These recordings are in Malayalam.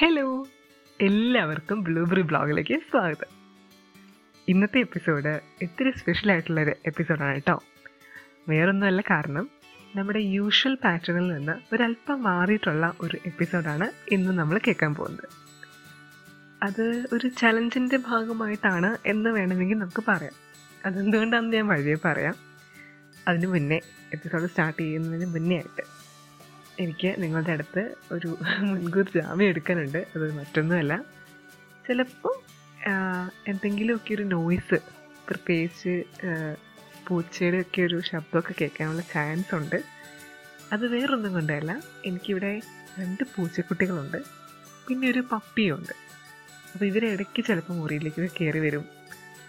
ഹലോ എല്ലാവർക്കും ബ്ലൂബെറി ബ്ലോഗിലേക്ക് സ്വാഗതം. ഇന്നത്തെ എപ്പിസോഡ് ഇത്തിരി സ്പെഷ്യൽ ആയിട്ടുള്ളൊരു എപ്പിസോഡാണ് കേട്ടോ. വേറൊന്നുമല്ല കാരണം നമ്മുടെ യൂഷ്വൽ പാറ്റേണിൽ നിന്ന് ഒരല്പം മാറിയിട്ടുള്ള ഒരു എപ്പിസോഡാണ് ഇന്ന് നമ്മൾ കേൾക്കാൻ പോകുന്നത്. അത് ഒരു ചലഞ്ചിന്റെ ഭാഗമായിട്ടാണ് എന്ന് വേണമെങ്കിൽ നമുക്ക് പറയാം. അതെന്തുകൊണ്ടാണെന്ന് ഞാൻ വഴിയെ പറയാം. അതിന് മുന്നേ എപ്പിസോഡ് സ്റ്റാർട്ട് ചെയ്യുന്നതിന് മുന്നേ ആയിട്ട് എനിക്ക് നിങ്ങളുടെ അടുത്ത് ഒരു മുൻകൂർ ജാമ്യം എടുക്കാനുണ്ട്. അത് മറ്റൊന്നുമല്ല. ചിലപ്പോൾ എന്തെങ്കിലുമൊക്കെ ഒരു നോയ്സ് പ്രത്യേകിച്ച് ആ, പൂച്ചയുടെ ഒക്കെ ഒരു ശബ്ദമൊക്കെ കേൾക്കാനുള്ള ചാൻസ് ഉണ്ട്. അത് വേറൊന്നും കൊണ്ടല്ല. എനിക്കിവിടെ രണ്ട് പൂച്ചക്കുട്ടികളുണ്ട്. പിന്നെ ഒരു പപ്പിയുണ്ട് അപ്പോൾ ഇവരിടയ്ക്ക് ചിലപ്പോൾ മുറിയിലേക്ക് കയറി വരും.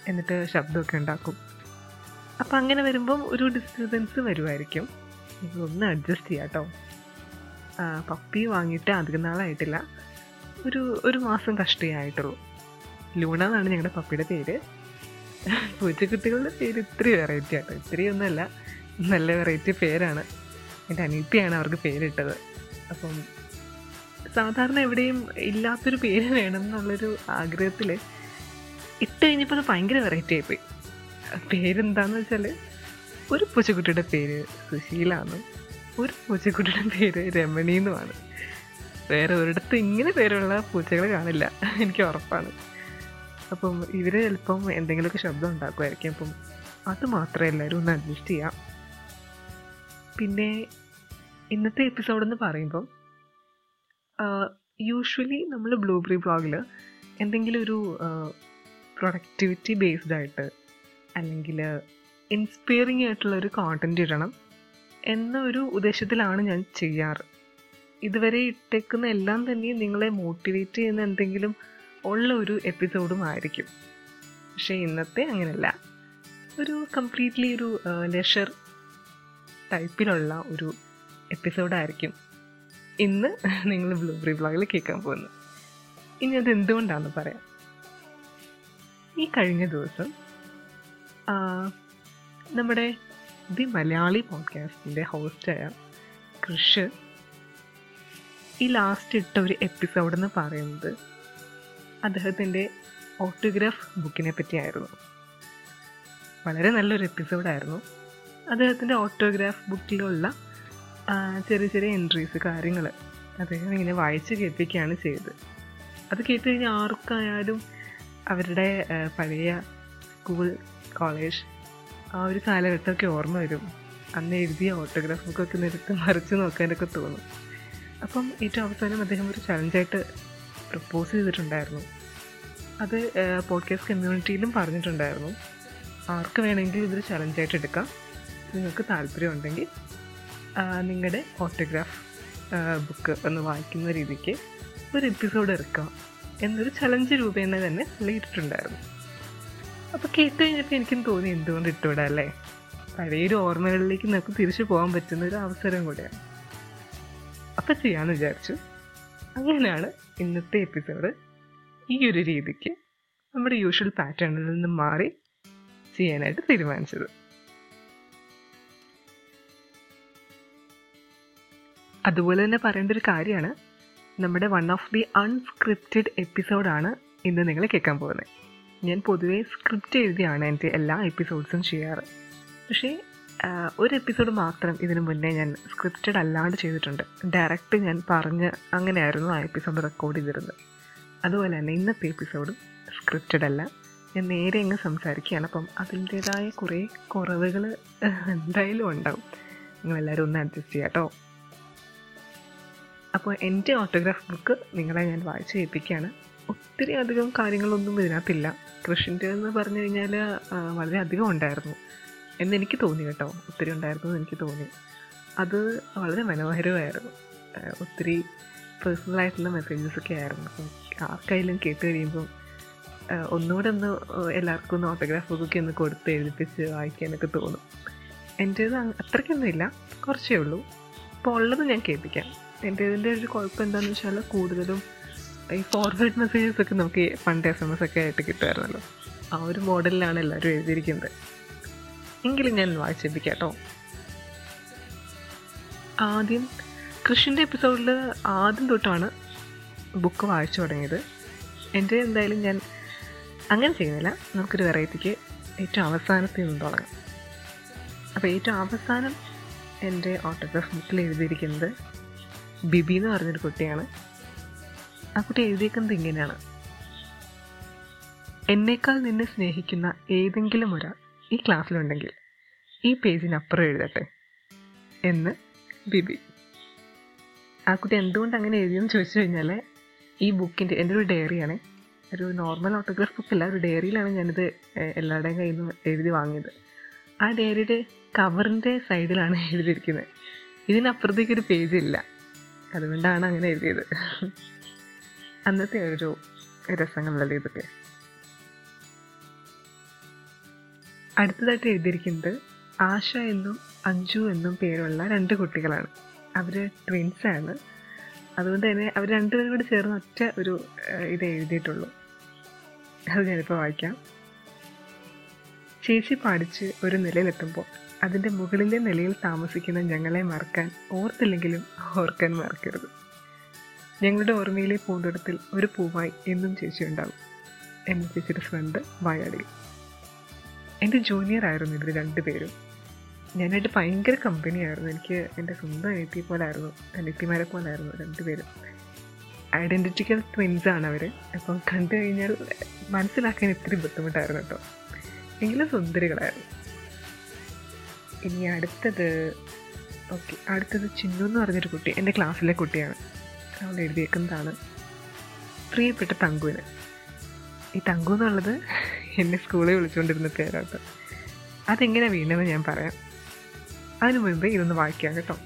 എന്നിട്ട് ശബ്ദമൊക്കെ ഉണ്ടാക്കും. അപ്പം അങ്ങനെ വരുമ്പം ഒരു ഡിസ്റ്റർബൻസ് വരുമായിരിക്കും. ഇതൊന്ന് അഡ്ജസ്റ്റ് ചെയ്യാം കേട്ടോ. പപ്പി വാങ്ങിയിട്ട് അധികം നാളായിട്ടില്ല. ഒരു ഒരു മാസം കഷ്ടയായിട്ടുള്ളൂ ലൂണ എന്നാണ് ഞങ്ങളുടെ പപ്പിയുടെ പേര്. പൂച്ചക്കുട്ടികളുടെ പേര് ഇത്തിരി വെറൈറ്റി ആട്ടോ. ഇത്തിരി ഒന്നുമല്ല. നല്ല വെറൈറ്റി പേരാണ്. എന്റെ അനീത്തിയാണ് അവർക്ക് പേരിട്ടത്. അപ്പം സാധാരണ എവിടെയും ഇല്ലാത്തൊരു പേര് വേണം എന്നുള്ളൊരു ആഗ്രഹത്തിൽ ഇട്ട് കഴിഞ്ഞപ്പോൾ അത് ഭയങ്കര വെറൈറ്റി ആയിപ്പോയി. പേരെന്താന്ന് വെച്ചാൽ ഒരു പൂച്ചക്കുട്ടിയുടെ പേര് സുശീലാണ് ഒരു പൂച്ചക്കുട്ടിയുടെ പേര് രമണി എന്നുമാണ്. വേറെ ഒരിടത്ത് ഇങ്ങനെ പേരുള്ള പൂച്ചകൾ കാണില്ല. എനിക്ക് ഉറപ്പാണ്. അപ്പം ഇവർ ചിലപ്പം എന്തെങ്കിലുമൊക്കെ ശബ്ദം ഉണ്ടാക്കുമായിരിക്കും. അപ്പം അത് മാത്രമേ എല്ലാവരും ഒന്ന് അഡ്ജസ്റ്റ് ചെയ്യാം. പിന്നെ ഇന്നത്തെ എപ്പിസോഡ് എന്ന് പറയുമ്പം യൂഷ്വലി നമ്മൾ ബ്ലൂബെറി ബ്ലോഗിൽ എന്തെങ്കിലും ഒരു പ്രൊഡക്ടിവിറ്റി ബേസ്ഡ് ആയിട്ട് അല്ലെങ്കിൽ ഇൻസ്പയറിംഗ് ആയിട്ടുള്ള ഒരു കോണ്ടന്റ് ഇടണം. എന്ന ഒരു ഉദ്ദേശത്തിലാണ് ഞാൻ ചെയ്യാറ്. ഇതുവരെ ഇട്ടേക്കുന്ന എല്ലാം തന്നെ നിങ്ങളെ മോട്ടിവേറ്റ് ചെയ്യുന്ന എന്തെങ്കിലും ഉള്ള ഒരു എപ്പിസോഡും ആയിരിക്കും. പക്ഷേ ഇന്നത്തെ അങ്ങനെയല്ല. ഒരു കംപ്ലീറ്റ്ലി ഒരു ലെഷർ ടൈപ്പിലുള്ള ഒരു എപ്പിസോഡായിരിക്കും ഇന്ന് നിങ്ങൾ ബ്ലൂബെറി ബ്ലോഗിൽ കേൾക്കാൻ പോകുന്നത്. ഇനി അത് എന്തുകൊണ്ടാണെന്ന് പറയാം. ഈ കഴിഞ്ഞ ദിവസം നമ്മുടെ ദി മലയാളി പോഡ്കാസ്റ്റിന്റെ ഹോസ്റ്റായ കൃഷ് ഈ ലാസ്റ്റ് ഇട്ട ഒരു എപ്പിസോഡ് എന്ന് പറയുന്നത് അദ്ദേഹത്തിന്റെ ഓട്ടോഗ്രാഫ് ബുക്കിനെ പറ്റിയായിരുന്നു. വളരെ നല്ലൊരു എപ്പിസോഡായിരുന്നു അദ്ദേഹത്തിന്റെ ഓട്ടോഗ്രാഫ് ബുക്കിലുള്ള ചെറിയ ചെറിയ എൻട്രീസ് കാര്യങ്ങൾ അദ്ദേഹം ഇങ്ങനെ വായിച്ച് കേൾപ്പിക്കുകയാണ് ചെയ്തത്. അത് കേട്ട് കഴിഞ്ഞാൽ ആർക്കായാലും അവരുടെ പഴയ സ്കൂൾ കോളേജ് ആ ഒരു കാലഘട്ടമൊക്കെ ഓർമ്മ വരും. അന്ന് എഴുതിയ ഓട്ടോഗ്രാഫ് ബുക്കൊക്കെ നിരത്ത് മറിച്ച് നോക്കാനൊക്കെ തോന്നും. അപ്പം ഏറ്റവും അവസാനം അദ്ദേഹം ഒരു ചലഞ്ചായിട്ട് പ്രപ്പോസ് ചെയ്തിട്ടുണ്ടായിരുന്നു. അത് പോഡ്കാസ്റ്റ് കമ്മ്യൂണിറ്റിയിലും പറഞ്ഞിട്ടുണ്ടായിരുന്നു. ആർക്ക് വേണമെങ്കിലും ഇതൊരു ചലഞ്ചായിട്ട് എടുക്കാം. നിങ്ങൾക്ക് താല്പര്യമുണ്ടെങ്കിൽ നിങ്ങളുടെ ഓട്ടോഗ്രാഫ് ബുക്ക് ഒന്ന് വായിക്കുന്ന രീതിക്ക് ഒരു എപ്പിസോഡ് ഇറക്കാം എന്നൊരു ചലഞ്ച് രൂപേണ തന്നെ പുള്ളി ഇട്ടിട്ടുണ്ടായിരുന്നു അപ്പോൾ കേട്ട് കഴിഞ്ഞപ്പോൾ എനിക്കും തോന്നി എന്തുകൊണ്ട് ഇട്ടുവിടാം അല്ലേ? പഴയൊരു ഓർമ്മകളിലേക്ക് നമുക്ക് തിരിച്ചു പോകാൻ പറ്റുന്ന ഒരു അവസരം കൂടെയാണ്. അപ്പം ചെയ്യാന്ന് വിചാരിച്ചു. അങ്ങനെയാണ് ഇന്നത്തെ എപ്പിസോഡ്. ഈ ഒരു രീതിക്ക് നമ്മുടെ യൂഷ്വൽ പാറ്റേണിൽ നിന്ന് മാറി ചെയ്യാനായിട്ട് തീരുമാനിച്ചത്. അതുപോലെ തന്നെ പറയേണ്ട ഒരു കാര്യമാണ് നമ്മുടെ വൺ ഓഫ് ദി അൺസ്ക്രിപ്റ്റഡ് എപ്പിസോഡാണ് ഇന്ന് നിങ്ങൾ കേൾക്കാൻ പോകുന്നത്. ഞാൻ പൊതുവേ സ്ക്രിപ്റ്റ് എഴുതിയാണ് എന്റെ എല്ലാ എപ്പിസോഡ്സും ചെയ്യാറ്. പക്ഷേ ഒരു എപ്പിസോഡ് മാത്രം ഇതിനു മുന്നേ ഞാൻ സ്ക്രിപ്റ്റഡ് അല്ലാണ്ട് ചെയ്തിട്ടുണ്ട്. ഡയറക്റ്റ് ഞാൻ പറഞ്ഞ് അങ്ങനെയായിരുന്നു ആ എപ്പിസോഡ് റെക്കോർഡ് ചെയ്തിരുന്നത്. അതുപോലെ തന്നെ ഇന്നത്തെ എപ്പിസോഡും സ്ക്രിപ്റ്റഡ് അല്ല. ഞാൻ നേരെ അങ്ങ് സംസാരിക്കുകയാണ്. അപ്പം അതിന്റേതായ കുറേ കുറവുകൾ എന്തായാലും ഉണ്ടാവും. നിങ്ങളെല്ലാവരും ഒന്ന് അഡ്ജസ്റ്റ് ചെയ്യാം കേട്ടോ. അപ്പോൾ എന്റെ ഓട്ടോഗ്രാഫ് ബുക്ക് നിങ്ങളെ ഞാൻ വായിച്ച് കേൾപ്പിക്കുകയാണ് ഒത്തിരി അധികം കാര്യങ്ങളൊന്നും ഇതിനകത്തില്ല. കൃഷിന്റെ എന്ന് പറഞ്ഞു കഴിഞ്ഞാൽ വളരെ അധികം ഉണ്ടായിരുന്നു. എന്നെനിക്ക് തോന്നി കേട്ടോ. ഒത്തിരി ഉണ്ടായിരുന്നു എന്ന് എനിക്ക് തോന്നി. അത് വളരെ മനോഹരമായിരുന്നു. ഒത്തിരി പേഴ്സണലായിട്ടുള്ള മെസ്സേജസ് ഒക്കെ ആയിരുന്നു. അപ്പം ആർക്കായാലും കേട്ട് കഴിയുമ്പം ഒന്നുകൂടെ ഒന്ന് എല്ലാവർക്കും ഒന്ന് ഓട്ടോഗ്രാഫ് ബുക്കൊക്കെ ഒന്ന് കൊടുത്ത് എഴുതിപ്പിച്ച് വായിക്കാനൊക്കെ തോന്നും. എന്റേത് അത്രയ്ക്കൊന്നും അത്രയ്ക്കൊന്നുമില്ല കുറച്ചേ ഉള്ളൂ. അപ്പോൾ ഉള്ളത് ഞാൻ കേൾപ്പിക്കാം. എന്റേതിന്റെ ഒരു കുഴപ്പം എന്താണെന്ന് വെച്ചാൽ കൂടുതലും ഈ ഫോർവേഡ് മെസ്സേജസ് ഒക്കെ നമുക്ക് പണ്ട് എസ് എം എസ് ഒക്കെ ആയിട്ട് കിട്ടുമായിരുന്നല്ലോ. ആ ഒരു മോഡലിലാണ് എല്ലാവരും എഴുതിയിരിക്കുന്നത്. എങ്കിലും ഞാൻ വായിച്ചേപ്പിക്കാം കേട്ടോ ആദ്യം കൃഷിന്റെ എപ്പിസോഡിൽ ആദ്യം തൊട്ടാണ് ബുക്ക് വായിച്ചു തുടങ്ങിയത്. എന്റെ എന്തായാലും ഞാൻ അങ്ങനെ ചെയ്യുന്നില്ല. നമുക്കൊരു വെറൈറ്റിക്ക് ഏറ്റവും അവസാനത്തിൽ നിന്ന് തുടങ്ങാം. അപ്പോൾ ഏറ്റവും അവസാനം എന്റെ ഓട്ടോഗ്രാഫ് ബുക്കിൽ എഴുതിയിരിക്കുന്നത് ബിബി എന്ന് പറഞ്ഞൊരു കുട്ടിയാണ്. ആ കുട്ടി എഴുതിയേക്കുന്നത് ഇങ്ങനെയാണ്. എന്നേക്കാൾ നിന്നെ സ്നേഹിക്കുന്ന ഏതെങ്കിലും ഒരാൾ ഈ ക്ലാസ്സിലുണ്ടെങ്കിൽ ഈ പേജിനപ്പുറം എഴുതട്ടെ എന്ന് ബിബി. ആ കുട്ടി എന്തുകൊണ്ട് അങ്ങനെ എഴുതിയെന്ന് ചോദിച്ചു കഴിഞ്ഞാൽ ഈ ബുക്കിന്റെ എന്റെ ഒരു ഡയറിയാണ്. ഒരു നോർമൽ ഓട്ടോഗ്രാഫ് ബുക്കല്ല ഒരു ഡയറിയിലാണ് ഞാനിത് എല്ലാവരുടെയും കയ്യിൽ നിന്ന് എഴുതി വാങ്ങിയത്. ആ ഡയറിയുടെ കവറിന്റെ സൈഡിലാണ് എഴുതിയിരിക്കുന്നത്. ഇതിനപ്പുറത്തേക്ക് ഒരു പേജില്ല. അതുകൊണ്ടാണ് അങ്ങനെ എഴുതിയത്. അന്നത്തെ ഒരു രസങ്ങളല്ലേ ഇതൊക്കെ? അടുത്തതായിട്ട് എഴുതിയിരിക്കുന്നത് ആശ എന്നും അഞ്ജു എന്നും പേരുള്ള രണ്ട് കുട്ടികളാണ്. അവർ ട്വിൻസാണ് അതുകൊണ്ട് തന്നെ അവർ രണ്ടുപേരും കൂടി ചേർന്ന് ഒറ്റ ഒരു ഇത് എഴുതിയിട്ടുള്ളൂ. അത് ഞാനിപ്പോൾ വായിക്കാം. ചേച്ചി പാടിച്ച് ഒരു നിലയിലെത്തുമ്പോൾ അതിന്റെ മുകളിലെ നിലയിൽ താമസിക്കുന്ന ഞങ്ങളെ മറക്കാൻ ഓർത്തില്ലെങ്കിലും ഓർക്കാൻ മറക്കരുത്. ഞങ്ങളുടെ ഓർമ്മയിലെ പൂന്തോട്ടത്തിൽ ഒരു പൂവായി എന്നും ചേച്ചി ഉണ്ടാവും. എന്ന ചേച്ചിയുടെ ഫ്രണ്ട് വായാടി എന്റെ ജൂനിയർ ആയിരുന്നു ഇവർ രണ്ടുപേരും. ഞാനായിട്ട് ഭയങ്കര കമ്പനിയായിരുന്നു എനിക്ക് എന്റെ സ്വന്തം അനിയത്തി പോലെ ആയിരുന്നു അനിയത്തിമാരെ പോലെ ആയിരുന്നു രണ്ടുപേരും. ഐഡന്റിറ്റിക്കൽ ട്വിൻസ് ആണ് അവർ അപ്പം കണ്ടു കഴിഞ്ഞാൽ മനസ്സിലാക്കാൻ ഇത്തിരി ബുദ്ധിമുട്ടായിരുന്നു കേട്ടോ. എങ്കിലും സുന്ദരികളായിരുന്നു. ഇനി അടുത്തത് ഓക്കെ അടുത്തത് ചിന്നു എന്ന് പറഞ്ഞൊരു കുട്ടി. എന്റെ ക്ലാസ്സിലെ കുട്ടിയാണ്. അവൾ എഴുതിയേക്കുന്നതാണ്. പ്രിയപ്പെട്ട തങ്കുവിന്. ഈ തങ്കു എന്നുള്ളത് എന്നെ സ്കൂളിൽ വിളിച്ചുകൊണ്ടിരുന്ന പേരാട്ടോ. അതെങ്ങനെ വീണെന്ന് ഞാൻ പറയാം. അതിനു മുൻപ് ഇതൊന്ന് വായിക്കാം കേട്ടോ.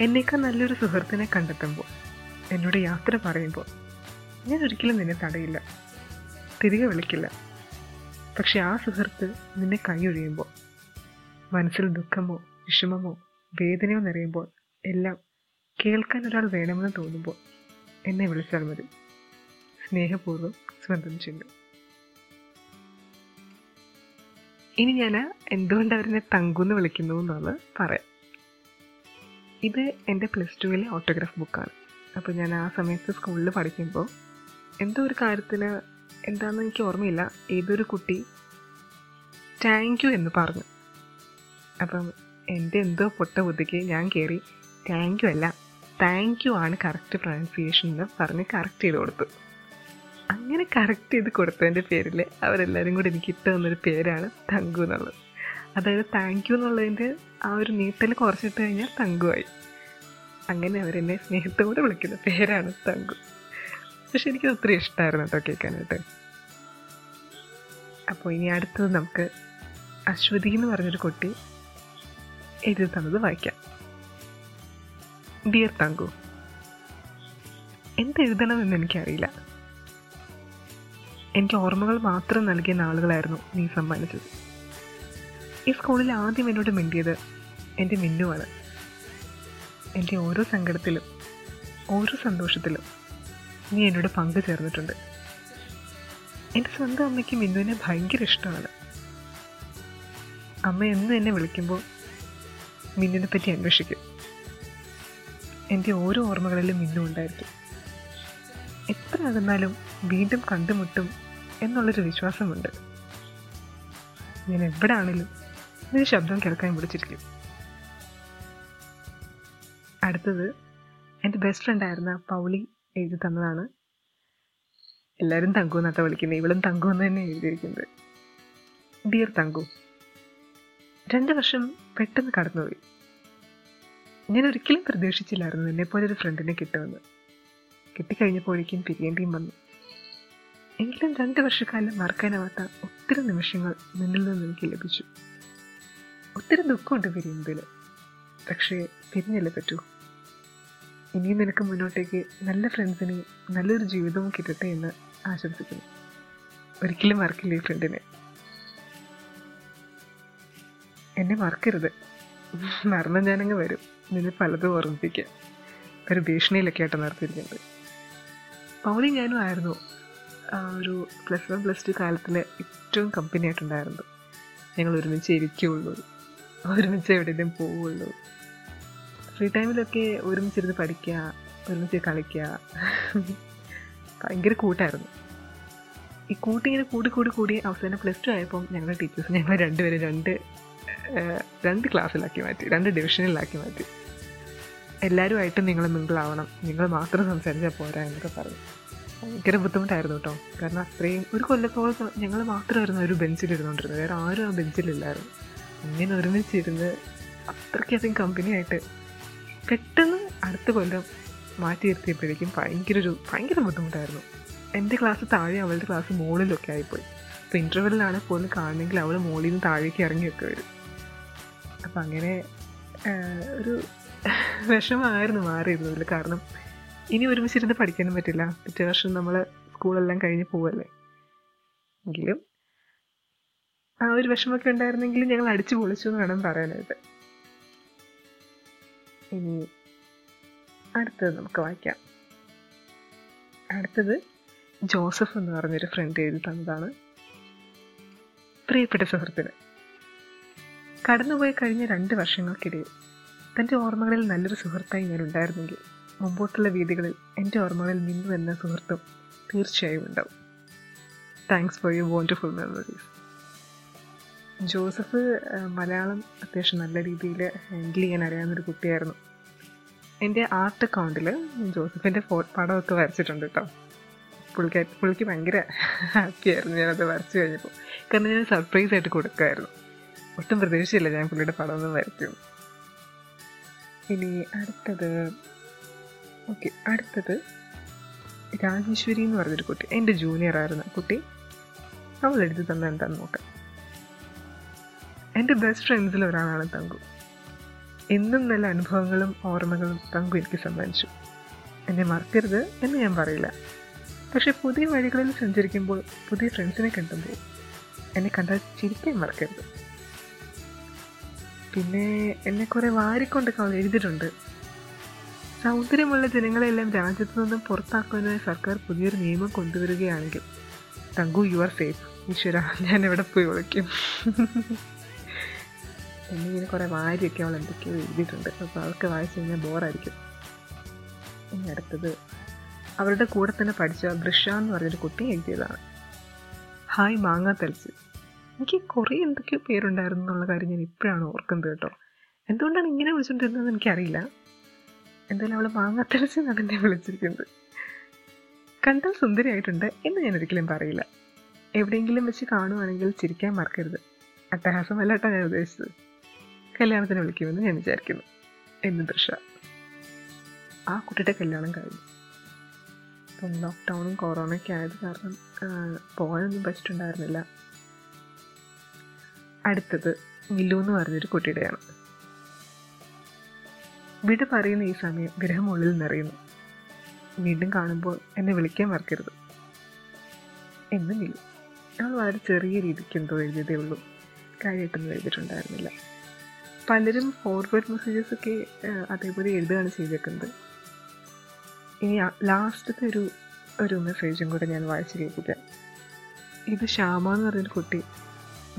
എന്നേക്കാൾ നല്ലൊരു സുഹൃത്തിനെ കണ്ടെത്തുമ്പോൾ എന്നോട് യാത്ര പറയുമ്പോൾ ഞാൻ ഒരിക്കലും നിന്നെ തടയില്ല. തിരികെ വിളിക്കില്ല. പക്ഷെ ആ സുഹൃത്ത് നിന്നെ കൈയൊഴിയുമ്പോൾ മനസ്സിൽ ദുഃഖമോ വിഷമമോ വേദനയോ നിറയുമ്പോൾ എല്ലാം കേൾക്കാൻ ഒരാൾ വേണമെന്ന് തോന്നുമ്പോൾ എന്നെ വിളിച്ചാൽ മതി. സ്നേഹപൂർവം സ്വന്തം ചിന്ത ഇനി ഞാൻ എന്തുകൊണ്ട് അവരെന്നെ തങ്കുന്ന് വിളിക്കുന്നു എന്നുള്ളത് പറയാം. ഇത് എന്റെ പ്ലസ് ടുവിലെ ഓട്ടോഗ്രാഫ് ബുക്കാണ് അപ്പോൾ ഞാൻ ആ സമയത്ത് സ്കൂളിൽ പഠിക്കുമ്പോൾ എന്തോ ഒരു കാര്യത്തിന് എന്താണെന്ന് എനിക്ക് ഓർമ്മയില്ല. ഏതൊരു കുട്ടി താങ്ക് യു എന്ന് പറഞ്ഞു. അപ്പം എന്റെ എന്തോ പൊട്ട ബുദ്ധിക്ക് ഞാൻ കയറി താങ്ക് യു അല്ല. താങ്ക് യു ആണ് കറക്റ്റ് പ്രൊനൗൺസിയേഷൻ എന്ന് പറഞ്ഞ് കറക്റ്റ് ചെയ്ത് കൊടുത്തു. അങ്ങനെ കറക്റ്റ് ചെയ്ത് കൊടുത്തതിന്റെ പേരിൽ അവരെല്ലാവരും കൂടി എനിക്ക് ഇട്ട് തന്നൊരു പേരാണ് തങ്കു എന്നുള്ളത്. അതായത് താങ്ക് യു എന്നുള്ളതിന്റെ ആ ഒരു നീട്ടൽ കുറച്ചിട്ട് കഴിഞ്ഞാൽ തങ്കു ആയി അങ്ങനെ അവരെന്നെ സ്നേഹത്തോടെ വിളിക്കുന്ന പേരാണ് തങ്കു. പക്ഷെ എനിക്ക് ഒത്തിരി ഇഷ്ടമായിരുന്നു കേട്ടോ കേൾക്കാനായിട്ട്. അപ്പോൾ ഇനി അടുത്തത് നമുക്ക് അശ്വതി എന്ന് പറഞ്ഞൊരു കുട്ടി എഴുതി തന്നത് വായിക്കാം. ഡിയർ തങ്കു എന്തെഴുതണമെന്ന് എനിക്കറിയില്ല. എനിക്ക് ഓർമ്മകൾ മാത്രം നൽകിയ നാളുകളായിരുന്നു നീ സമ്മാനിച്ചത്. ഈ സ്കൂളിൽ ആദ്യം എന്നോട് മിണ്ടിയത് എന്റെ മിന്നുവാണ്. എന്റെ ഓരോ സങ്കടത്തിലും ഓരോ സന്തോഷത്തിലും നീ എന്നോട് പങ്കു ചേർന്നിട്ടുണ്ട്. എന്റെ സ്വന്തം അമ്മയ്ക്ക് മിന്നുവിനെ ഭയങ്കര ഇഷ്ടമാണ്. അമ്മ എന്ന് എന്നെ വിളിക്കുമ്പോൾ മിന്നിനെ പറ്റി അന്വേഷിക്കും. എന്റെ ഓരോ ഓർമ്മകളിലും ഇന്നും ഉണ്ടായിരിക്കും. എത്ര അകന്നാലും വീണ്ടും കണ്ടുമുട്ടും എന്നുള്ളൊരു വിശ്വാസമുണ്ട്. ഞാൻ എവിടെ ആണെങ്കിലും ഇതിന് ശബ്ദം കേൾക്കാൻ വിളിച്ചിരിക്കും. അടുത്തത് എന്റെ ബെസ്റ്റ് ഫ്രണ്ടായിരുന്ന പൗളി എഴുതി തന്നതാണ്. എല്ലാവരും തങ്കു എന്നാട്ടോ വിളിക്കുന്നത് ഇവളും തങ്കു എന്ന് തന്നെ എഴുതിയിരിക്കുന്നത്. ഡിയർ തങ്കു രണ്ട് വർഷം പെട്ടെന്ന് കടന്നുപോയി. ഞാൻ ഒരിക്കലും പ്രതീക്ഷിച്ചില്ലായിരുന്നു എന്നെപ്പോലെ ഒരു ഫ്രണ്ടിനെ കിട്ടുമെന്ന്. കിട്ടിക്കഴിഞ്ഞപ്പോൾ എനിക്കും പിരിയേണ്ടിയും വന്നു. എങ്കിലും രണ്ട് വർഷക്കാലം മറക്കാനാവാത്ത ഒത്തിരി നിമിഷങ്ങൾ നിന്നിൽ നിന്ന് എനിക്ക് ലഭിച്ചു. ഒത്തിരി ദുഃഖമുണ്ട് പിരിയുന്നതിൽ പക്ഷേ പിരിഞ്ഞല്ലേ പറ്റൂ? ഇനിയും നിനക്ക് മുന്നോട്ടേക്ക് നല്ല ഫ്രണ്ട്സിനെയും നല്ലൊരു ജീവിതവും കിട്ടട്ടെ എന്ന് ആശംസിക്കുന്നു. ഒരിക്കലും മറക്കില്ല ഈ ഫ്രണ്ടിനെ എന്നെ മറക്കരുത്. മറന്ന ഞാനങ്ങ് വരും. നിന്നെ പലതും ഓർമ്മിപ്പിക്കാം ഒരു ഭീഷണിയിലൊക്കെ ആയിട്ട് നടത്തിയിരിക്കുന്നത്. പൗളി ഞാനും ആയിരുന്നു ഒരു പ്ലസ് വൺ പ്ലസ് ടു കാലത്തിൽ ഏറ്റവും കമ്പനി ആയിട്ടുണ്ടായിരുന്നത്. ഞങ്ങൾ ഒരുമിച്ച് ഇരിക്കുകയുള്ളൂ. ഒരുമിച്ച് എവിടെയെങ്കിലും പോവുള്ളൂ. ഫ്രീ ടൈമിലൊക്കെ ഒരുമിച്ചിരുന്ന് പഠിക്കുക ഒരുമിച്ച് കളിക്കുക. ഭയങ്കര കൂട്ടായിരുന്നു. ഈ കൂട്ടിങ്ങനെ കൂടി കൂടി കൂടി അവസാനം പ്ലസ് ടു ആയപ്പോൾ ഞങ്ങളുടെ ടീച്ചേഴ്സ് ഞങ്ങൾ രണ്ടുപേരും രണ്ട് രണ്ട് ക്ലാസ്സിലാക്കി മാറ്റി രണ്ട് ഡിവിഷനിലാക്കി മാറ്റി. എല്ലാവരുമായിട്ടും നിങ്ങൾ മിങ്കിളാവണം. നിങ്ങൾ മാത്രം സംസാരിച്ചാൽ പോരാ എന്നൊക്കെ പറഞ്ഞു. ഭയങ്കര ബുദ്ധിമുട്ടായിരുന്നു കേട്ടോ. കാരണം അത്രയും ഒരു കൊല്ലത്തോളം ഞങ്ങൾ മാത്രമായിരുന്നു ഒരു ബെഞ്ചിൽ ഇരുന്നുകൊണ്ടിരുന്നത് വേറെ ആരും ആ ബെഞ്ചിലില്ലായിരുന്നു. ഇങ്ങനെ ഒരുമിച്ചിരുന്ന് അത്രയ്ക്കധികം കമ്പനിയായിട്ട് പെട്ടെന്ന് അടുത്ത കൊല്ലം മാറ്റി നിർത്തിയപ്പോഴേക്കും ഭയങ്കര ഒരു ഭയങ്കര ബുദ്ധിമുട്ടായിരുന്നു. എന്റെ ക്ലാസ് താഴെ അവളുടെ ക്ലാസ് മുകളിലൊക്കെ ആയിപ്പോയി. അപ്പോൾ ഇന്റർവെല്ലിലാണെങ്കിൽ പോലും കാണണമെങ്കിൽ അവൾ മുകളിൽ നിന്ന് താഴേക്ക് ഇറങ്ങിയൊക്കെ വരും. അപ്പം അങ്ങനെ ഒരു വിഷമമായിരുന്നു മാറിയിരുന്നതിൽ കാരണം ഇനി ഒരുമിച്ചിരുന്ന് പഠിക്കാനും പറ്റില്ല. പിറ്റേ വർഷം നമ്മൾ സ്കൂളെല്ലാം കഴിഞ്ഞ് പോവല്ലേ? എങ്കിലും ആ ഒരു വിഷമൊക്കെ ഉണ്ടായിരുന്നെങ്കിലും ഞങ്ങൾ അടിച്ചു പൊളിച്ചു എന്ന് വേണം പറയാനായിട്ട്. ഇനി അടുത്തത് നമുക്ക് വായിക്കാം. അടുത്തത് ജോസഫ് എന്ന് പറഞ്ഞൊരു ഫ്രണ്ട് എഴുതി തന്നതാണ്. പ്രിയപ്പെട്ട സുഹൃത്തിന് കടന്നുപോയി കഴിഞ്ഞ രണ്ട് വർഷങ്ങൾക്കിടയിൽ തന്റെ ഓർമ്മകളിൽ നല്ലൊരു സുഹൃത്തായി ഞാൻ ഉണ്ടായിരുന്നെങ്കിൽ മുമ്പോട്ടുള്ള വീതികളിൽ എന്റെ ഓർമ്മകളിൽ മിന്നു എന്ന സുഹൃത്തും തീർച്ചയായും ഉണ്ടാവും. Thanks for you wonderful memories Joseph Malayalam അത്യാവശ്യം നല്ല രീതിയിൽ ഹാൻഡിൽ ചെയ്യാൻ അറിയാവുന്നൊരു കുട്ടിയായിരുന്നു. എന്റെ ആർട്ട് അക്കൗണ്ടിൽ ജോസഫിന്റെ ഫോ പടമൊക്കെ വരച്ചിട്ടുണ്ട് കേട്ടോ പുള്ളിക്ക് പുള്ളിക്ക് ഭയങ്കര ഹാപ്പിയായിരുന്നു ഞാനത് വരച്ച് കഴിഞ്ഞപ്പോൾ. കാരണം ഞാൻ സർപ്രൈസ് ആയിട്ട് കൊടുക്കുമായിരുന്നു ഒട്ടും പ്രതീക്ഷയില്ല ഞാൻ പുള്ളിയുടെ പടമൊന്നും വരയ്ക്കും. ഇനി അടുത്തത് ഓക്കെ അടുത്തത് രാജേശ്വരി എന്ന് പറഞ്ഞൊരു കുട്ടി എന്റെ ജൂനിയർ ആയിരുന്നു കുട്ടി. അവൾ എടുത്ത് തന്ന എന്താണെന്ന് നോക്കാം. എന്റെ ബെസ്റ്റ് ഫ്രണ്ട്സിൽ ഒരാളാണ് തങ്കു. എന്നും നല്ല അനുഭവങ്ങളും ഓർമ്മകളും തങ്കു എനിക്ക് സമ്മാനിച്ചു. എന്നെ മറക്കരുത് എന്ന് ഞാൻ പറയില്ല. പക്ഷേ പുതിയ വഴികളിൽ സഞ്ചരിക്കുമ്പോൾ പുതിയ ഫ്രണ്ട്സിനെ കണ്ടുമ്പോൾ എന്നെ കണ്ടാൽ ചിരിക്കാൻ മറക്കരുത്. പിന്നെ എന്നെ കുറെ വാരിക്കൊണ്ടൊക്കെ അവൾ എഴുതിയിട്ടുണ്ട്. സൗന്ദര്യമുള്ള ജനങ്ങളെല്ലാം രാജ്യത്തു നിന്നും പുറത്താക്കുന്നതിന് സർക്കാർ പുതിയൊരു നിയമം കൊണ്ടുവരികയാണെങ്കിൽ തങ്കു യു ആർ സേഫ് ഈശ്വര ഞാൻ എവിടെ പോയി വിളിക്കും എന്നിങ്ങനെ കുറെ വാരിയൊക്കെ അവൾ എന്തൊക്കെയോ എഴുതിയിട്ടുണ്ട്. അപ്പോൾ അവൾക്ക് വായിച്ചു കഴിഞ്ഞാൽ ബോറായിരിക്കും. ഇനി അടുത്തത്. അവരുടെ കൂടെ തന്നെ പഠിച്ച ബൃഷ എന്ന് പറഞ്ഞൊരു കുട്ടി എഴുതിയതാണ്. ഹായ് മാങ്ങ തളിച്ച്. എനിക്ക് കുറേ എന്തൊക്കെയോ പേരുണ്ടായിരുന്നു എന്നുള്ള കാര്യം ഞാൻ ഇപ്പോഴാണ് ഓർക്കുന്നത് കേട്ടോ. എന്തുകൊണ്ടാണ് ഇങ്ങനെ വിളിച്ചുകൊണ്ടിരുന്നതെന്ന് എനിക്കറിയില്ല. എന്തായാലും അവൾ മാങ്ങാത്തലച്ച് എന്നാണ് എന്നെ വിളിച്ചിരിക്കുന്നത്. കണ്ടാൽ സുന്ദരിയായിട്ടുണ്ട് എന്ന് ഞാൻ ഒരിക്കലും പറയില്ല. എവിടെയെങ്കിലും വെച്ച് കാണുവാണെങ്കിൽ ചിരിക്കാൻ മറക്കരുത്. അട്ടഹാസമല്ല കേട്ടോ ഞാൻ ഉദ്ദേശിച്ചത്. കല്യാണത്തിന് വിളിക്കുമെന്ന് ഞാൻ വിചാരിക്കുന്നു. എന്ന് ദൃശ ആ കുട്ടിയുടെ കല്യാണം കഴിഞ്ഞു. ഇപ്പം ലോക്ക്ഡൗണും കൊറോണയൊക്കെ ആയത് കാരണം പോകാനൊന്നും പറ്റിയിട്ടുണ്ടായിരുന്നില്ല. അടുത്തത് മില്ലു എന്ന് പറഞ്ഞൊരു കുട്ടിയുടെയാണ്. വിട പറയുന്ന ഈ സമയം ഗ്രഹം ഉള്ളിൽ നിറയുന്നു. വീണ്ടും കാണുമ്പോൾ എന്നെ വിളിക്കാൻ മറക്കരുത്. എന്ന് മില്ലു. അവൾ വളരെ ചെറിയ രീതിക്ക് എന്തോ എഴുതിയതേ ഉള്ളൂ. കാര്യമായിട്ടൊന്നും എഴുതിയിട്ടുണ്ടായിരുന്നില്ല. പലരും ഫോർവേഡ് മെസ്സേജസ് ഒക്കെ അതേപോലെ എഴുതുകയാണ് ചെയ്തേക്കുന്നത്. ഇനി ലാസ്റ്റത്തെ ഒരു ഒരു മെസ്സേജും കൂടെ ഞാൻ വായിച്ചു കേൾപ്പിക്കാം. ഇത് ശ്യാമ എന്ന് പറഞ്ഞൊരു കുട്ടി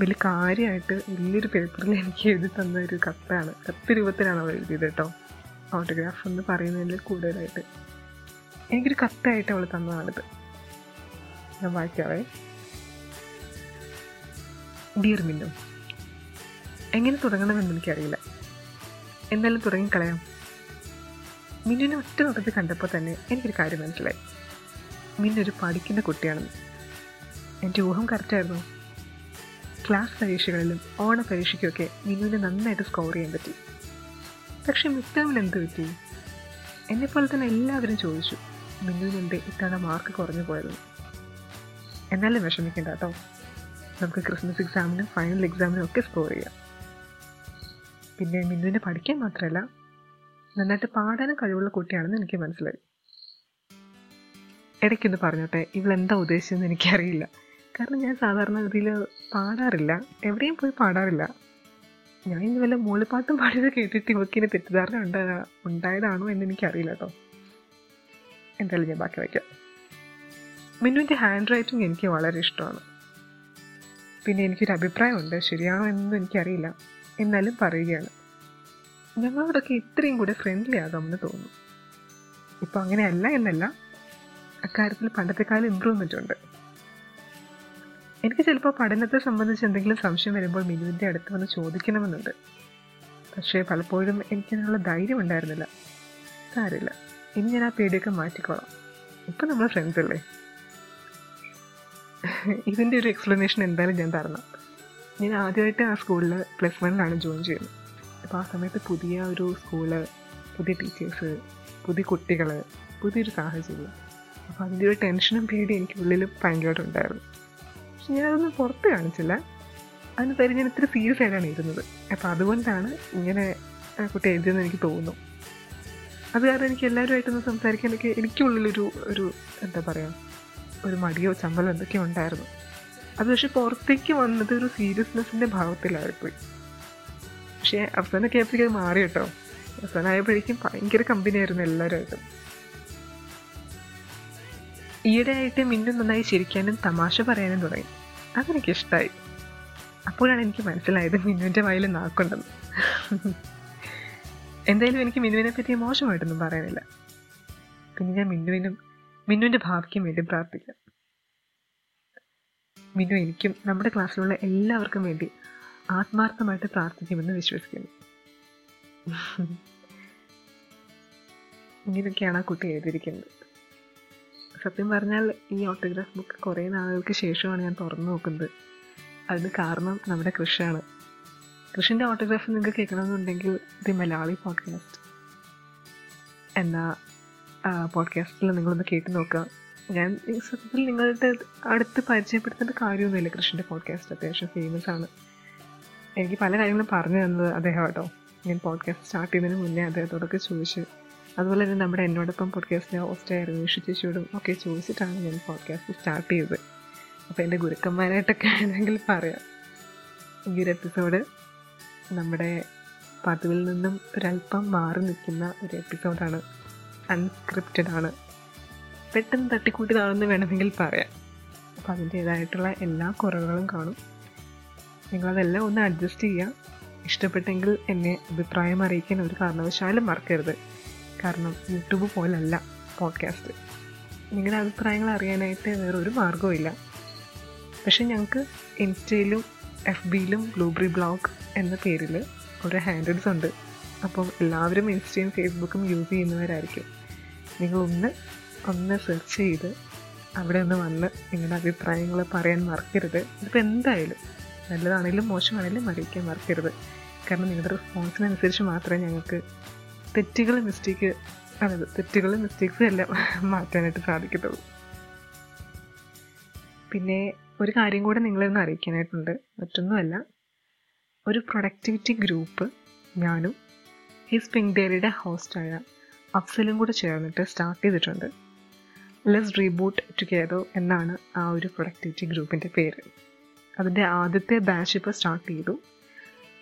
വലിയ കാര്യമായിട്ട് വലിയൊരു പേപ്പറിൽ എനിക്ക് എഴുതി തന്ന ഒരു കത്താണ്. കത്ത് രൂപത്തിലാണ് അവൾ എഴുതിയത് കേട്ടോ. ഓട്ടോഗ്രാഫ് എന്ന് പറയുന്നതിൽ കൂടുതലായിട്ട്. എനിക്കൊരു കത്തായിട്ട് അവൾ തന്നതാണിത്. ഞാൻ വായിക്കാവേ. ഡിയർ മിന്നു എങ്ങനെ തുടങ്ങണമെന്ന് എനിക്കറിയില്ല. എന്തായാലും തുടങ്ങിക്കളയാം. മിന്നുവിനെ ഒറ്റ നോട്ടത്തിൽ കണ്ടപ്പോൾ തന്നെ എനിക്കൊരു കാര്യം മനസ്സിലായി. മിന്നൊരു പഠിക്കുന്ന കുട്ടിയാണെന്ന്. എന്റെ ഊഹം കറക്റ്റായിരുന്നു ക്ലാസ് പരീക്ഷകളിലും ഓണ പരീക്ഷയ്ക്കുമൊക്കെ മിനുവിന് നന്നായിട്ട് സ്കോർ ചെയ്യാൻ പറ്റി. പക്ഷെ മിഡ് ടേമിൽ എന്ത് പറ്റി? എന്നെപ്പോലെ തന്നെ എല്ലാവരും ചോദിച്ചു മിന്നുവിന് എന്ത് ഇത്തവണ മാർക്ക് കുറഞ്ഞു പോയത് എന്നാലും വിഷമിക്കേണ്ട കേട്ടോ നമുക്ക് ക്രിസ്മസ് എക്സാമിനും ഫൈനൽ എക്സാമിനും ഒക്കെ സ്കോർ ചെയ്യാം. പിന്നെ മിന്നുവിനെ പഠിക്കാൻ മാത്രമല്ല നന്നായിട്ട് പാടാനും കഴിവുള്ള കുട്ടിയാണെന്ന് എനിക്ക് മനസ്സിലായി. ഇടയ്ക്കൊന്ന് പറഞ്ഞോട്ടെ ഇവളെന്താ ഉദ്ദേശിച്ചതെന്ന് എനിക്കറിയില്ല. കാരണം ഞാൻ സാധാരണ ഗതിയിൽ പാടാറില്ല. എവിടെയും പോയി പാടാറില്ല. ഞാൻ ഇന്ന് വല്ല മൂളിപ്പാട്ടും പാടിയത് കേട്ടിട്ട് ഇവക്കിന് തെറ്റിദ്ധാരണ ഉണ്ടാ ഉണ്ടായതാണോ എന്ന് എനിക്കറിയില്ല കേട്ടോ എന്തായാലും ഞാൻ ബാക്കി വയ്ക്കാം. മിന്നുവിന്റെ ഹാൻഡ് റൈറ്റിംഗ് എനിക്ക് വളരെ ഇഷ്ടമാണ്. പിന്നെ എനിക്കൊരു അഭിപ്രായമുണ്ട്. ശരിയാണോ എന്നൊന്നും എനിക്കറിയില്ല. എന്നാലും പറയുകയാണ്. ഞങ്ങളോടൊക്കെ ഇത്രയും കൂടെ ഫ്രണ്ട്ലി ആകാമെന്ന് തോന്നുന്നു. ഇപ്പോൾ അങ്ങനെയല്ല എന്നല്ല. അക്കാര്യത്തിൽ പണ്ടത്തെക്കാലം ഇമ്പ്രൂവ്മെന്റ് ഉണ്ട്. എനിക്ക് ചിലപ്പോൾ പഠനത്തെ സംബന്ധിച്ച് എന്തെങ്കിലും സംശയം വരുമ്പോൾ മിനുവിന്റെ അടുത്ത് വന്ന് ചോദിക്കണമെന്നുണ്ട്. പക്ഷേ പലപ്പോഴും എനിക്കതിനുള്ള ധൈര്യം ഉണ്ടായിരുന്നില്ല സാരില്ല ഇനി ഞാൻ ആ പേടിയൊക്കെ മാറ്റിക്കോളാം. ഇപ്പം നമ്മൾ ഫ്രണ്ട്സ് അല്ലേ? ഇതിന്റെ ഒരു എക്സ്പ്ലനേഷൻ എന്തായാലും ഞാൻ തരണം. ഞാൻ ആദ്യമായിട്ട് ആ സ്കൂളിൽ പ്ലസ് വണ്ണിലാണ് ജോയിൻ ചെയ്യുന്നത്. അപ്പോൾ ആ സമയത്ത് പുതിയ ഒരു സ്കൂൾ പുതിയ ടീച്ചേഴ്സ് പുതിയ കുട്ടികൾ പുതിയൊരു സാഹചര്യം. അപ്പോൾ അതിന്റെ ഒരു ടെൻഷനും പേടി എനിക്ക് ഉള്ളിൽ ഭയങ്കരമായിട്ട് ഉണ്ടായിരുന്നു പക്ഷെ ഞാനതൊന്നും പുറത്ത് കാണിച്ചില്ല. അതിന് പേര് ഞാൻ ഇത്തിരി സീരിയസ് ആയിട്ടാണ് ഇരുന്നത്. അപ്പോൾ അതുകൊണ്ടാണ് ഇങ്ങനെ കുട്ടി എഴുതിയെന്ന് എനിക്ക് തോന്നുന്നു. അത് കാരണം എനിക്ക് എല്ലാവരുമായിട്ടൊന്ന് സംസാരിക്കാൻ എനിക്ക് എനിക്കുള്ളിലൊരു ഒരു എന്താ പറയുക ഒരു മടിയോ ചമ്മലോ എന്തൊക്കെയോ ഉണ്ടായിരുന്നു. അത് പക്ഷെ പുറത്തേക്ക് വന്നത് ഒരു സീരിയസ്നെസ്സിന്റെ ഭാവത്തിലായിപ്പോയി. പക്ഷേ അവസാനൊക്കെ ആയപ്പോഴേക്കും അത് മാറി കേട്ടോ. അവസാനമായപ്പോഴേക്കും ഭയങ്കര കമ്പനിയായിരുന്നു എല്ലാവരുമായിട്ടും ഈയിടെയായിട്ട് മിന്നു നന്നായി ചിരിക്കാനും തമാശ പറയാനും തുടങ്ങി. അതെനിക്ക് ഇഷ്ടമായി അപ്പോഴാണ് എനിക്ക് മനസ്സിലായത് മിന്നുവിന്റെ വായിൽ നാക്കുണ്ടെന്ന്. എന്തായാലും എനിക്ക് മിന്നുവിനെ പറ്റി മോശമായിട്ടൊന്നും പറയാനില്ല. പിന്നെ ഞാൻ മിന്നുവിനും മിന്നുവിന്റെ ഭാവിക്കും വേണ്ടി പ്രാർത്ഥിക്കാം. മിന്നു എനിക്കും നമ്മുടെ ക്ലാസ്സിലുള്ള എല്ലാവർക്കും വേണ്ടി ആത്മാർത്ഥമായിട്ട് പ്രാർത്ഥിക്കുമെന്ന് വിശ്വസിക്കുന്നു. ഇങ്ങനെയൊക്കെയാണ് ആ കുട്ടി എഴുതിയിരിക്കുന്നത്. സത്യം പറഞ്ഞാൽ ഈ ഓട്ടോഗ്രാഫ് ബുക്ക് കുറേ നാളുകൾക്ക് ശേഷമാണ് ഞാൻ തുറന്നു നോക്കുന്നത്. അതിന് കാരണം നമ്മുടെ കൃഷിയാണ് കൃഷിന്റെ ഓട്ടോഗ്രാഫ് നിങ്ങൾക്ക് കേൾക്കണമെന്നുണ്ടെങ്കിൽ ദി മലയാളി പോഡ്കാസ്റ്റ് എന്ന പോഡ്കാസ്റ്റിൽ നിങ്ങളൊന്ന് കേട്ട് നോക്കുക ഞാൻ സത്യത്തിൽ നിങ്ങളുടെ അടുത്ത് പരിചയപ്പെടുത്തേണ്ട കാര്യമൊന്നുമില്ല. കൃഷിന്റെ പോഡ്കാസ്റ്റ് അത്യാവശ്യം ഫേമസ് ആണ്. എനിക്ക് പല കാര്യങ്ങളും പറഞ്ഞു തന്നത് അദ്ദേഹം കേട്ടോ ഞാൻ പോഡ്കാസ്റ്റ് സ്റ്റാർട്ട് ചെയ്യുന്നതിന് മുന്നേ അദ്ദേഹത്തോടൊക്കെ ചോദിച്ച് അതുപോലെ തന്നെ നമ്മുടെ എന്നോടൊപ്പം പോഡ്കാസ്റ്റിലെ ഹോസ്റ്റായ രമേഷ് ചേച്ചിയോടും ഒക്കെ ചോദിച്ചിട്ടാണ് ഞാൻ പോഡ്കാസ്റ്റ് സ്റ്റാർട്ട് ചെയ്തത്. അപ്പോൾ എന്റെ ഗുരുക്കന്മാരായിട്ടൊക്കെ ആണെങ്കിൽ പറയാം. ഈ ഒരു എപ്പിസോഡ് നമ്മുടെ പതിവിൽ നിന്നും ഒരല്പം മാറി നിൽക്കുന്ന ഒരു എപ്പിസോഡാണ് അൺസ്ക്രിപ്റ്റഡ് ആണ്. പെട്ടെന്ന് തട്ടിക്കൂട്ടിയതാണെന്ന് വേണമെങ്കിൽ പറയാം. അപ്പോൾ അതിന്റേതായിട്ടുള്ള എല്ലാ കുറവുകളും കാണും. നിങ്ങളതെല്ലാം ഒന്ന് അഡ്ജസ്റ്റ് ചെയ്യുക ഇഷ്ടപ്പെട്ടെങ്കിൽ എന്നെ അഭിപ്രായം അറിയിക്കാൻ ഒരു കാരണവശാലും മറക്കരുത്. കാരണം യൂട്യൂബ് പോലല്ല പോഡ്കാസ്റ്റ് നിങ്ങളുടെ അഭിപ്രായങ്ങൾ അറിയാനായിട്ട് വേറൊരു മാർഗവും ഇല്ല പക്ഷെ ഞങ്ങൾക്ക് ഇൻസ്റ്റയിലും എഫ് ബിയിലും ബ്ലൂബറി ബ്ലോഗ് എന്ന പേരിൽ ഒരു ഹാൻഡിൽസ് ഉണ്ട്. അപ്പം എല്ലാവരും ഇൻസ്റ്റയും ഫേസ്ബുക്കും യൂസ് ചെയ്യുന്നവരായിരിക്കും. നിങ്ങളൊന്ന് ഒന്ന് സെർച്ച് ചെയ്ത് അവിടെ ഒന്ന് വന്ന് നിങ്ങളുടെ അഭിപ്രായങ്ങൾ പറയാൻ മറക്കരുത്. ഇതിപ്പോൾ എന്തായാലും നല്ലതാണെങ്കിലും മോശമാണെങ്കിലും അറിയിക്കാൻ മറക്കരുത്. കാരണം നിങ്ങളുടെ റെസ്പോൺസിനനുസരിച്ച് മാത്രമേ ഞങ്ങൾക്ക് തെറ്റുകൾ മിസ്റ്റേക്ക് അതായത് തെറ്റുകൾ മിസ്റ്റേക്സ് എല്ലാം മാറ്റാനായിട്ട് സാധിക്കത്തുള്ളൂ. പിന്നെ ഒരു കാര്യം കൂടെ നിങ്ങളെ ഒന്ന് അറിയിക്കാനായിട്ടുണ്ട്. മറ്റൊന്നുമല്ല ഒരു പ്രൊഡക്ടിവിറ്റി ഗ്രൂപ്പ് ഞാനും ഹിസ് പിങ്ക് ഡെയറിയുടെ ഹോസ്റ്റായ അഫ്സലും കൂടെ ചേർന്നിട്ട് സ്റ്റാർട്ട് ചെയ്തിട്ടുണ്ട്. ലെസ് റീബൂട്ട് ടുഗെദർ എന്നാണ് ആ ഒരു പ്രൊഡക്ടിവിറ്റി ഗ്രൂപ്പിന്റെ പേര്. അതിന്റെ ആദ്യത്തെ ബാച്ച് ഇപ്പോൾ സ്റ്റാർട്ട് ചെയ്തു.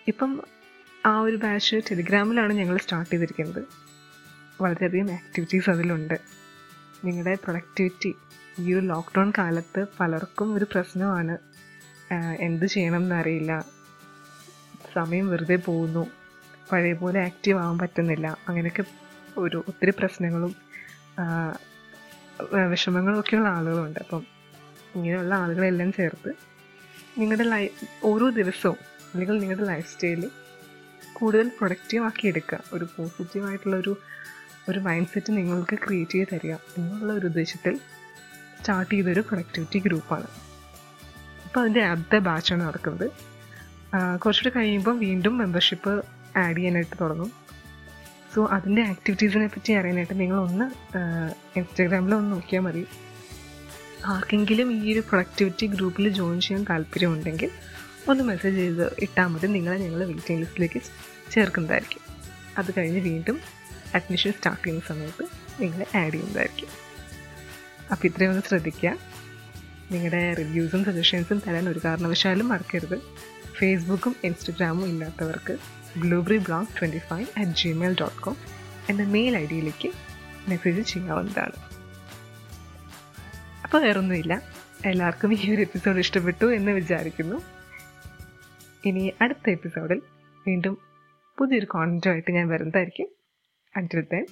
ഇപ്പം ആ ഒരു ബാച്ച് ടെലിഗ്രാമിലാണ് ഞങ്ങൾ സ്റ്റാർട്ട് ചെയ്തിരിക്കുന്നത്. വളരെയധികം ആക്ടിവിറ്റീസ് അതിലുണ്ട്. നിങ്ങളുടെ പ്രൊഡക്ടിവിറ്റി ഈ ഒരു ലോക്ക്ഡൗൺ കാലത്ത് പലർക്കും ഒരു പ്രശ്നമാണ്. എന്ത് ചെയ്യണം എന്നറിയില്ല. സമയം വെറുതെ പോകുന്നു. പഴയ പോലെ ആക്റ്റീവ് ആവാൻ പറ്റുന്നില്ല. അങ്ങനെയൊക്കെ ഒരു ഒത്തിരി പ്രശ്നങ്ങളും വിഷമങ്ങളും ഒക്കെയുള്ള ആളുകളുണ്ട്. അപ്പം ഇങ്ങനെയുള്ള ആളുകളെല്ലാം ചേർത്ത് നിങ്ങളുടെ ലൈ ഓരോ ദിവസവും അല്ലെങ്കിൽ നിങ്ങളുടെ ലൈഫ് സ്റ്റൈൽ കൂടുതൽ പ്രൊഡക്റ്റീവ് ആക്കി എടുക്കുക. ഒരു പോസിറ്റീവായിട്ടുള്ള ഒരു മൈൻഡ് സെറ്റ് നിങ്ങൾക്ക് ക്രിയേറ്റ് ചെയ്ത് തരിക എന്നുള്ള ഒരു ഉദ്ദേശത്തിൽ സ്റ്റാർട്ട് ചെയ്തൊരു പ്രൊഡക്ടിവിറ്റി ഗ്രൂപ്പാണ് അപ്പോൾ അതിന്റെ അടുത്ത ബാച്ചാണ് നടക്കുന്നത്. കുറച്ചുകൂടി കഴിയുമ്പോൾ വീണ്ടും മെമ്പർഷിപ്പ് ആഡ് ചെയ്യാനായിട്ട് തുടങ്ങും. സോ അതിന്റെ ആക്ടിവിറ്റീസിനെ പറ്റി അറിയാനായിട്ട് നിങ്ങളൊന്ന് ഇൻസ്റ്റാഗ്രാമിൽ ഒന്ന് നോക്കിയാൽ മതി. ആർക്കെങ്കിലും ഈ ഒരു പ്രൊഡക്ടിവിറ്റി ഗ്രൂപ്പിൽ ജോയിൻ ചെയ്യാൻ താല്പര്യമുണ്ടെങ്കിൽ ഒന്ന് മെസ്സേജ് ചെയ്ത് ഇട്ടാൽ മതി. നിങ്ങളെ ഞങ്ങൾ വെയിറ്റിംഗ് ലിസ്റ്റിലേക്ക് ചേർക്കുന്നതായിരിക്കും. അത് കഴിഞ്ഞ് വീണ്ടും അഡ്മിഷൻ സ്റ്റാർട്ട് ചെയ്യുന്ന സമയത്ത് നിങ്ങളെ ആഡ് ചെയ്യുന്നതായിരിക്കും. അപ്പോൾ ഇത്രയും ഒന്ന് ശ്രദ്ധിക്കുക. നിങ്ങളുടെ റിവ്യൂസും സജഷൻസും തരാൻ ഒരു കാരണവശാലും മറക്കരുത്. ഫേസ്ബുക്കും ഇൻസ്റ്റഗ്രാമും ഇല്ലാത്തവർക്ക് blueberry blog twenty five at Gmail dot com എന്ന മെയിൽ ഐ ഡിയിലേക്ക് മെസ്സേജ് ചെയ്യാവുന്നതാണ്. അപ്പോൾ വേറൊന്നുമില്ല. എല്ലാവർക്കും ഈ ഒരു എപ്പിസോഡ് ഇഷ്ടപ്പെട്ടു എന്ന് വിചാരിക്കുന്നു. ഇനി അടുത്ത എപ്പിസോഡിൽ വീണ്ടും പുതിയൊരു കോണ്ടന്റുമായിട്ട് ഞാൻ വരുന്നതായിരിക്കും until then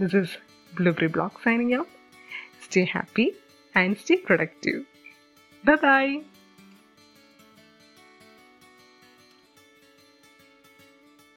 this is Blueberry Blog signing out. Stay happy and stay productive. Bye bye.